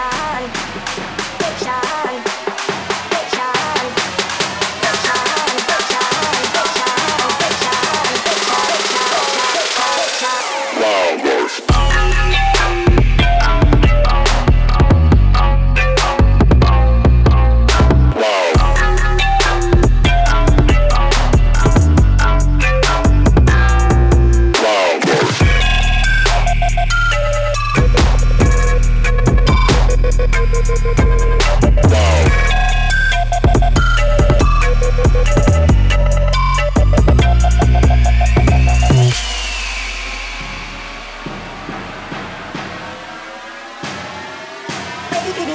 attention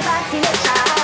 box in the.